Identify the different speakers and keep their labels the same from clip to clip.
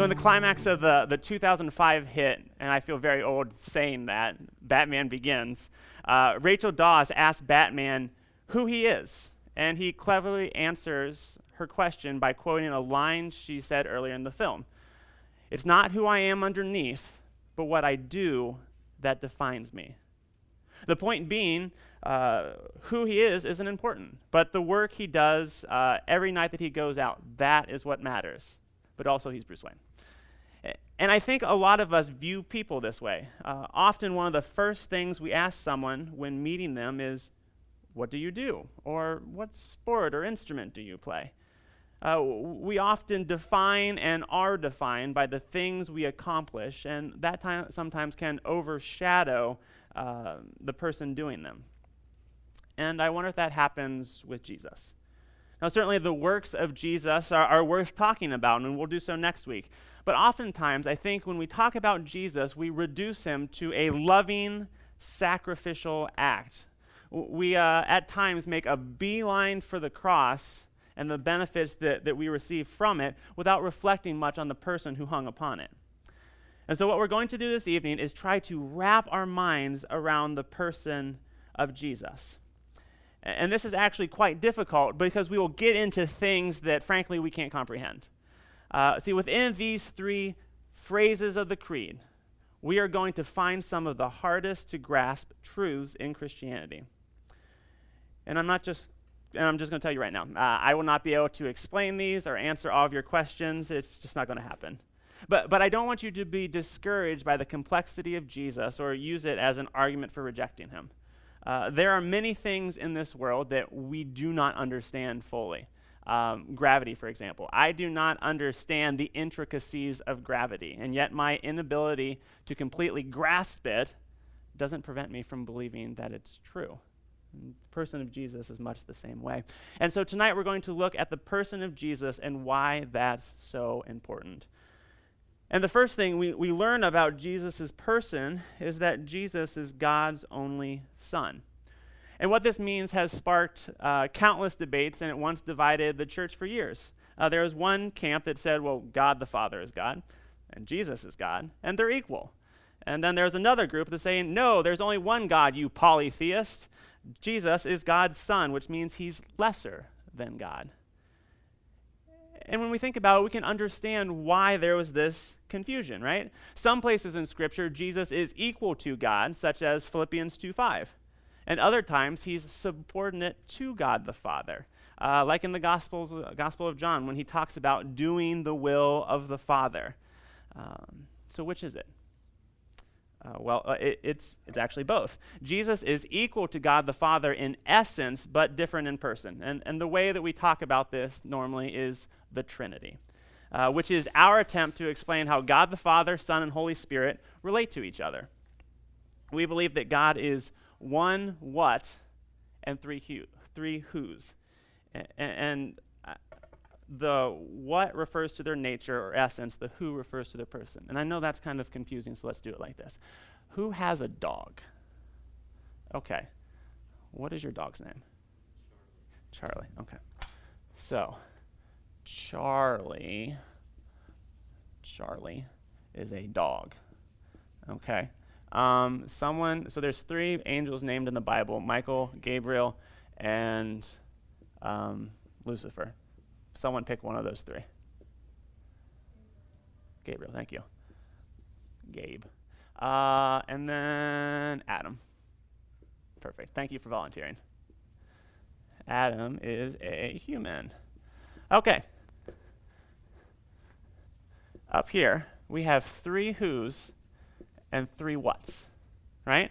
Speaker 1: So, in the climax of the, the 2005 hit, and I feel very old saying that, Batman Begins, uh, Rachel Dawes asks Batman who he is. And he cleverly answers her question by quoting a line she said earlier in the film It's not who I am underneath, but what I do that defines me. The point being, uh, who he is isn't important, but the work he does uh, every night that he goes out, that is what matters. But also, he's Bruce Wayne. And I think a lot of us view people this way. Uh, often, one of the first things we ask someone when meeting them is, What do you do? Or what sport or instrument do you play? Uh, we often define and are defined by the things we accomplish, and that time sometimes can overshadow uh, the person doing them. And I wonder if that happens with Jesus. Now, certainly the works of Jesus are, are worth talking about, and we'll do so next week. But oftentimes, I think when we talk about Jesus, we reduce him to a loving, sacrificial act. We, uh, at times, make a beeline for the cross and the benefits that, that we receive from it without reflecting much on the person who hung upon it. And so, what we're going to do this evening is try to wrap our minds around the person of Jesus. And this is actually quite difficult because we will get into things that, frankly, we can't comprehend. Uh, see, within these three phrases of the Creed, we are going to find some of the hardest to grasp truths in Christianity. And I'm not just and I'm just going to tell you right now, uh, I will not be able to explain these or answer all of your questions. It's just not going to happen. But, but I don't want you to be discouraged by the complexity of Jesus or use it as an argument for rejecting him. Uh, there are many things in this world that we do not understand fully. Um, gravity, for example. I do not understand the intricacies of gravity, and yet my inability to completely grasp it doesn't prevent me from believing that it's true. The person of Jesus is much the same way. And so tonight we're going to look at the person of Jesus and why that's so important. And the first thing we, we learn about Jesus' person is that Jesus is God's only Son. And what this means has sparked uh, countless debates, and it once divided the church for years. Uh, there was one camp that said, well, God the Father is God, and Jesus is God, and they're equal. And then there's another group that's saying, no, there's only one God, you polytheist. Jesus is God's Son, which means he's lesser than God. And when we think about it, we can understand why there was this confusion, right? Some places in Scripture, Jesus is equal to God, such as Philippians 2 5. And other times, he's subordinate to God the Father, uh, like in the Gospels, Gospel of John, when he talks about doing the will of the Father. Um, so, which is it? Uh, well, uh, it, it's, it's actually both. Jesus is equal to God the Father in essence, but different in person. And, and the way that we talk about this normally is the Trinity, uh, which is our attempt to explain how God the Father, Son, and Holy Spirit relate to each other. We believe that God is one what and three, who, three who's. And, and the what refers to their nature or essence, the who refers to their person. And I know that's kind of confusing, so let's do it like this. Who has a dog? Okay. What is your dog's name? Charlie. Charlie. Okay. So, Charlie Charlie is a dog. Okay. Um, someone, so there's three angels named in the Bible Michael, Gabriel, and um, Lucifer. Someone pick one of those three. Gabriel, thank you. Gabe. Uh, and then Adam. Perfect. Thank you for volunteering. Adam is a human. Okay. Up here, we have three who's and three what's, right?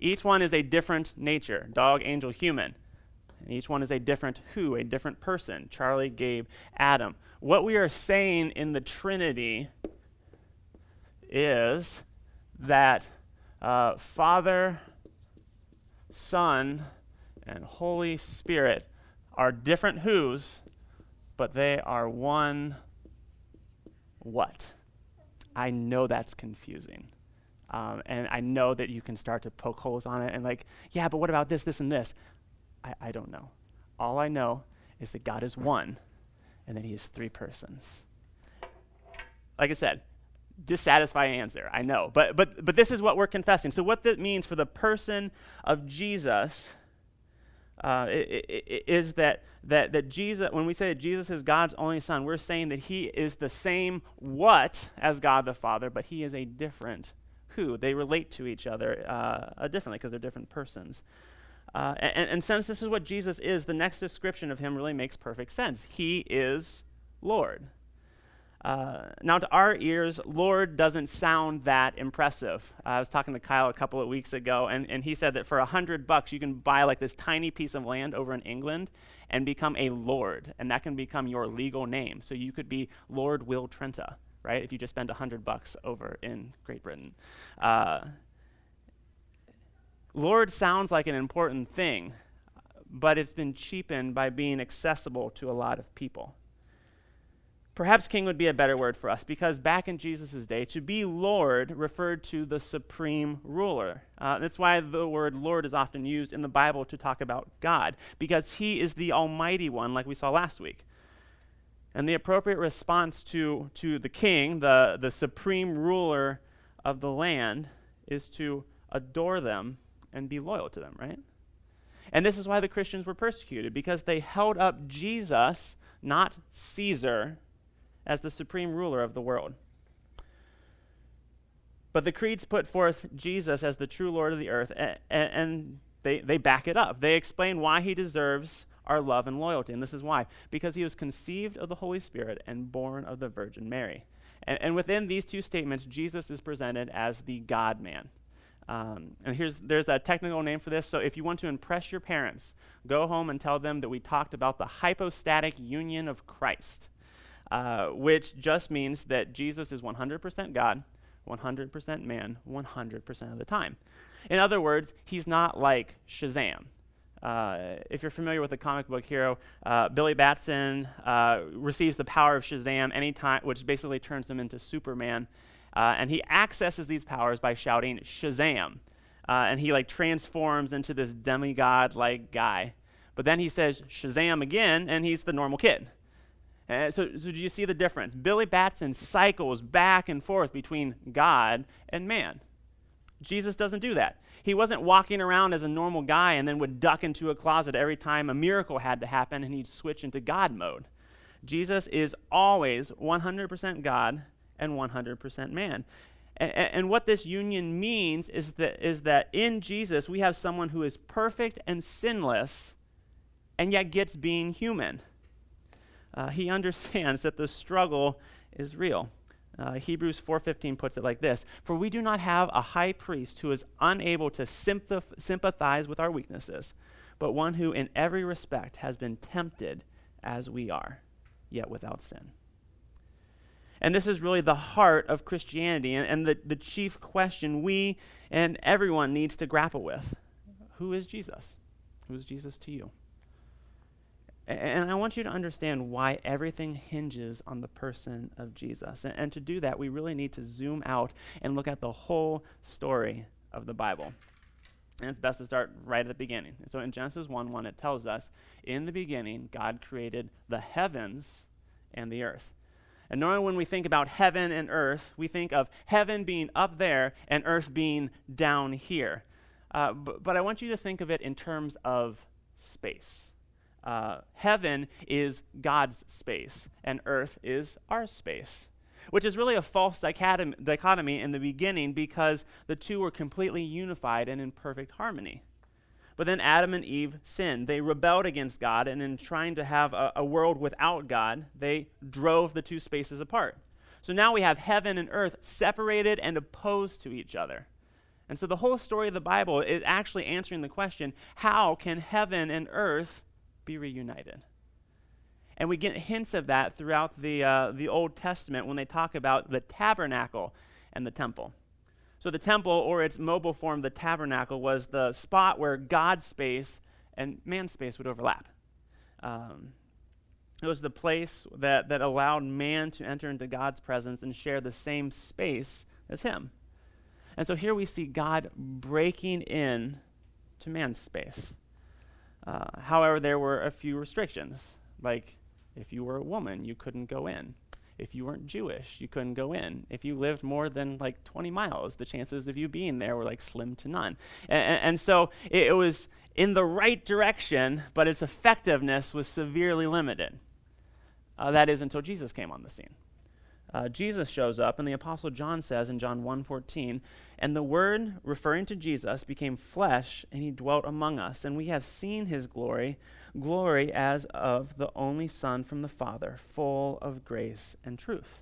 Speaker 1: Each one is a different nature dog, angel, human. And each one is a different who, a different person Charlie, Gabe, Adam. What we are saying in the Trinity is that uh, Father, Son, and Holy Spirit are different who's, but they are one what? I know that's confusing. Um, and I know that you can start to poke holes on it and, like, yeah, but what about this, this, and this? I, I don't know. All I know is that God is one and that He is three persons. like I said, dissatisfying answer. I know, but but but this is what we're confessing. So what that means for the person of Jesus uh, is that that that Jesus, when we say that Jesus is God's only Son, we're saying that He is the same what as God the Father, but He is a different who. They relate to each other uh, differently because they're different persons. Uh, and, and since this is what Jesus is, the next description of Him really makes perfect sense. He is Lord. Uh, now, to our ears, Lord doesn't sound that impressive. Uh, I was talking to Kyle a couple of weeks ago, and, and he said that for a hundred bucks, you can buy like this tiny piece of land over in England and become a lord, and that can become your legal name. So you could be Lord Will Trenta, right? If you just spend a hundred bucks over in Great Britain. Uh, Lord sounds like an important thing, but it's been cheapened by being accessible to a lot of people. Perhaps king would be a better word for us because back in Jesus' day, to be Lord referred to the supreme ruler. Uh, that's why the word Lord is often used in the Bible to talk about God, because he is the Almighty One, like we saw last week. And the appropriate response to, to the king, the, the supreme ruler of the land, is to adore them and be loyal to them, right? And this is why the Christians were persecuted, because they held up Jesus, not Caesar, as the supreme ruler of the world. But the creeds put forth Jesus as the true Lord of the earth, and, and they, they back it up. They explain why he deserves our love and loyalty. And this is why because he was conceived of the Holy Spirit and born of the Virgin Mary. And, and within these two statements, Jesus is presented as the God man. Um, and here's there's a technical name for this. So if you want to impress your parents, go home and tell them that we talked about the hypostatic union of Christ uh, which just means that Jesus is 100% God, 100% man, 100% of the time. In other words, he's not like Shazam. Uh, if you're familiar with the comic book hero, uh, Billy Batson uh, receives the power of Shazam anytime, which basically turns him into Superman. Uh, and he accesses these powers by shouting Shazam. Uh, and he like transforms into this demigod like guy. But then he says Shazam again, and he's the normal kid. So, so do you see the difference? Billy Batson cycles back and forth between God and man. Jesus doesn't do that. He wasn't walking around as a normal guy and then would duck into a closet every time a miracle had to happen and he'd switch into God mode. Jesus is always 100% God and 100% man. And, and what this union means is that, is that in Jesus we have someone who is perfect and sinless and yet gets being human uh, he understands that the struggle is real. Uh, Hebrews 4:15 puts it like this: "For we do not have a high priest who is unable to sympath- sympathize with our weaknesses, but one who in every respect has been tempted as we are, yet without sin." And this is really the heart of Christianity and, and the, the chief question we and everyone needs to grapple with. Who is Jesus? Who is Jesus to you? And I want you to understand why everything hinges on the person of Jesus. And, and, to do that, we really need to zoom out and look at the whole story of the Bible. And it's best to start right at the beginning. So in Genesis 1 1, it tells us, In the beginning, God created the heavens and the earth. And normally, when we think about heaven and earth, we think of heaven being up there and earth being down here. Uh, but, but I want you to think of it in terms of space uh, heaven is God's space, and earth is our space, which is really a false dichotomy in the beginning because the two were completely unified and in perfect harmony. But then Adam and Eve sinned. They rebelled against God, and in trying to have a, a world without God, they drove the two spaces apart. So now we have heaven and earth separated and opposed to each other. And so the whole story of the Bible is actually answering the question how can heaven and earth be reunited. And we get hints of that throughout the, uh, the Old Testament when they talk about the tabernacle and the temple. So, the temple, or its mobile form, the tabernacle, was the spot where God's space and man's space would overlap. Um, it was the place that, that allowed man to enter into God's presence and share the same space as him. And so here we see God breaking in to man's space. Uh, however, there were a few restrictions, like if you were a woman, you couldn't go in. If you weren't Jewish, you couldn't go in. If you lived more than like 20 miles, the chances of you being there were like slim to none. And, and, and so it, it was in the right direction, but its effectiveness was severely limited. Uh, that is until Jesus came on the scene. Uh, Jesus shows up, and the Apostle John says in John 1.14, And the Word, referring to Jesus, became flesh, and he dwelt among us. And we have seen his glory, glory as of the only Son from the Father, full of grace and truth.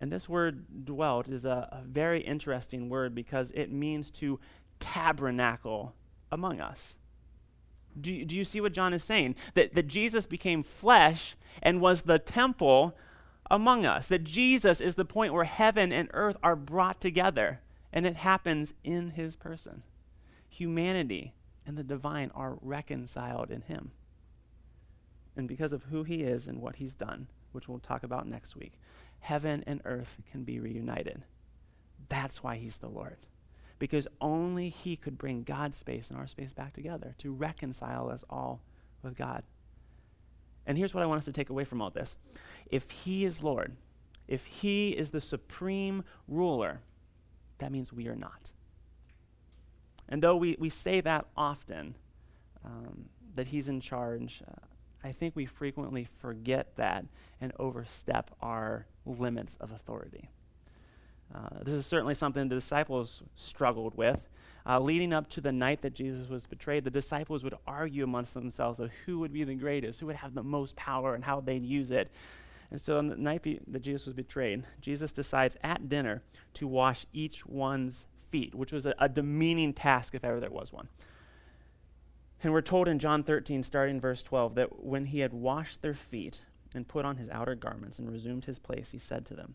Speaker 1: And this word dwelt is a, a very interesting word because it means to tabernacle among us. Do, do you see what John is saying? That, that Jesus became flesh and was the temple among us. That Jesus is the point where heaven and earth are brought together, and it happens in his person. Humanity and the divine are reconciled in him. And because of who he is and what he's done, which we'll talk about next week, heaven and earth can be reunited. That's why he's the Lord because only He could bring God's space and our space back together to reconcile us all with God. And here's what I want us to take away from all this if He is Lord, if He is the supreme ruler, that means we are not. And though we, we say that often, um, that He's in charge, uh, I think we frequently forget that and overstep our limits of authority. Uh, this is certainly something the disciples struggled with. Uh, leading up to the night that Jesus was betrayed, the disciples would argue amongst themselves of who would be the greatest, who would have the most power, and how they'd use it. And so on the night be- that Jesus was betrayed, Jesus decides at dinner to wash each one's feet, which was a, a demeaning task if ever there was one. And we're told in John 13, starting verse 12, that when he had washed their feet and put on his outer garments and resumed his place, he said to them,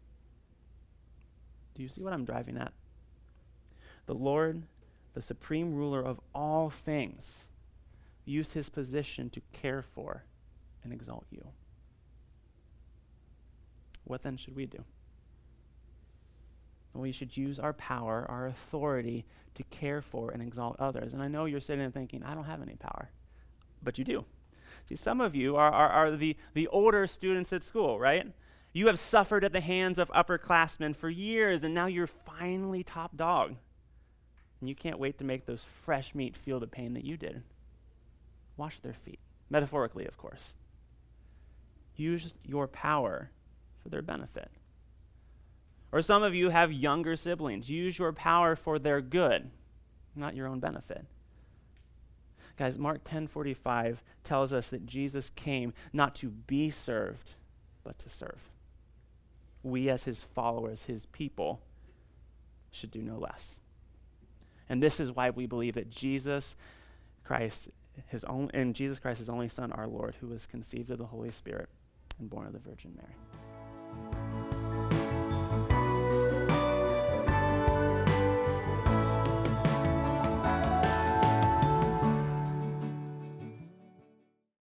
Speaker 1: You see what I'm driving at? The Lord, the supreme ruler of all things, used his position to care for and exalt you. What then should we do? we should use our power, our authority, to care for and exalt others. And I know you're sitting and thinking, I don't have any power. But you do. See, some of you are, are, are the, the older students at school, right? You have suffered at the hands of upperclassmen for years, and now you're finally top dog. And you can't wait to make those fresh meat feel the pain that you did. Wash their feet. Metaphorically, of course. Use your power for their benefit. Or some of you have younger siblings. Use your power for their good, not your own benefit. Guys, Mark 10:45 tells us that Jesus came not to be served, but to serve we as his followers, his people, should do no less. And this is why we believe that Jesus Christ, his own, and Jesus Christ, his only Son, our Lord, who was conceived of the Holy Spirit and born of the Virgin Mary.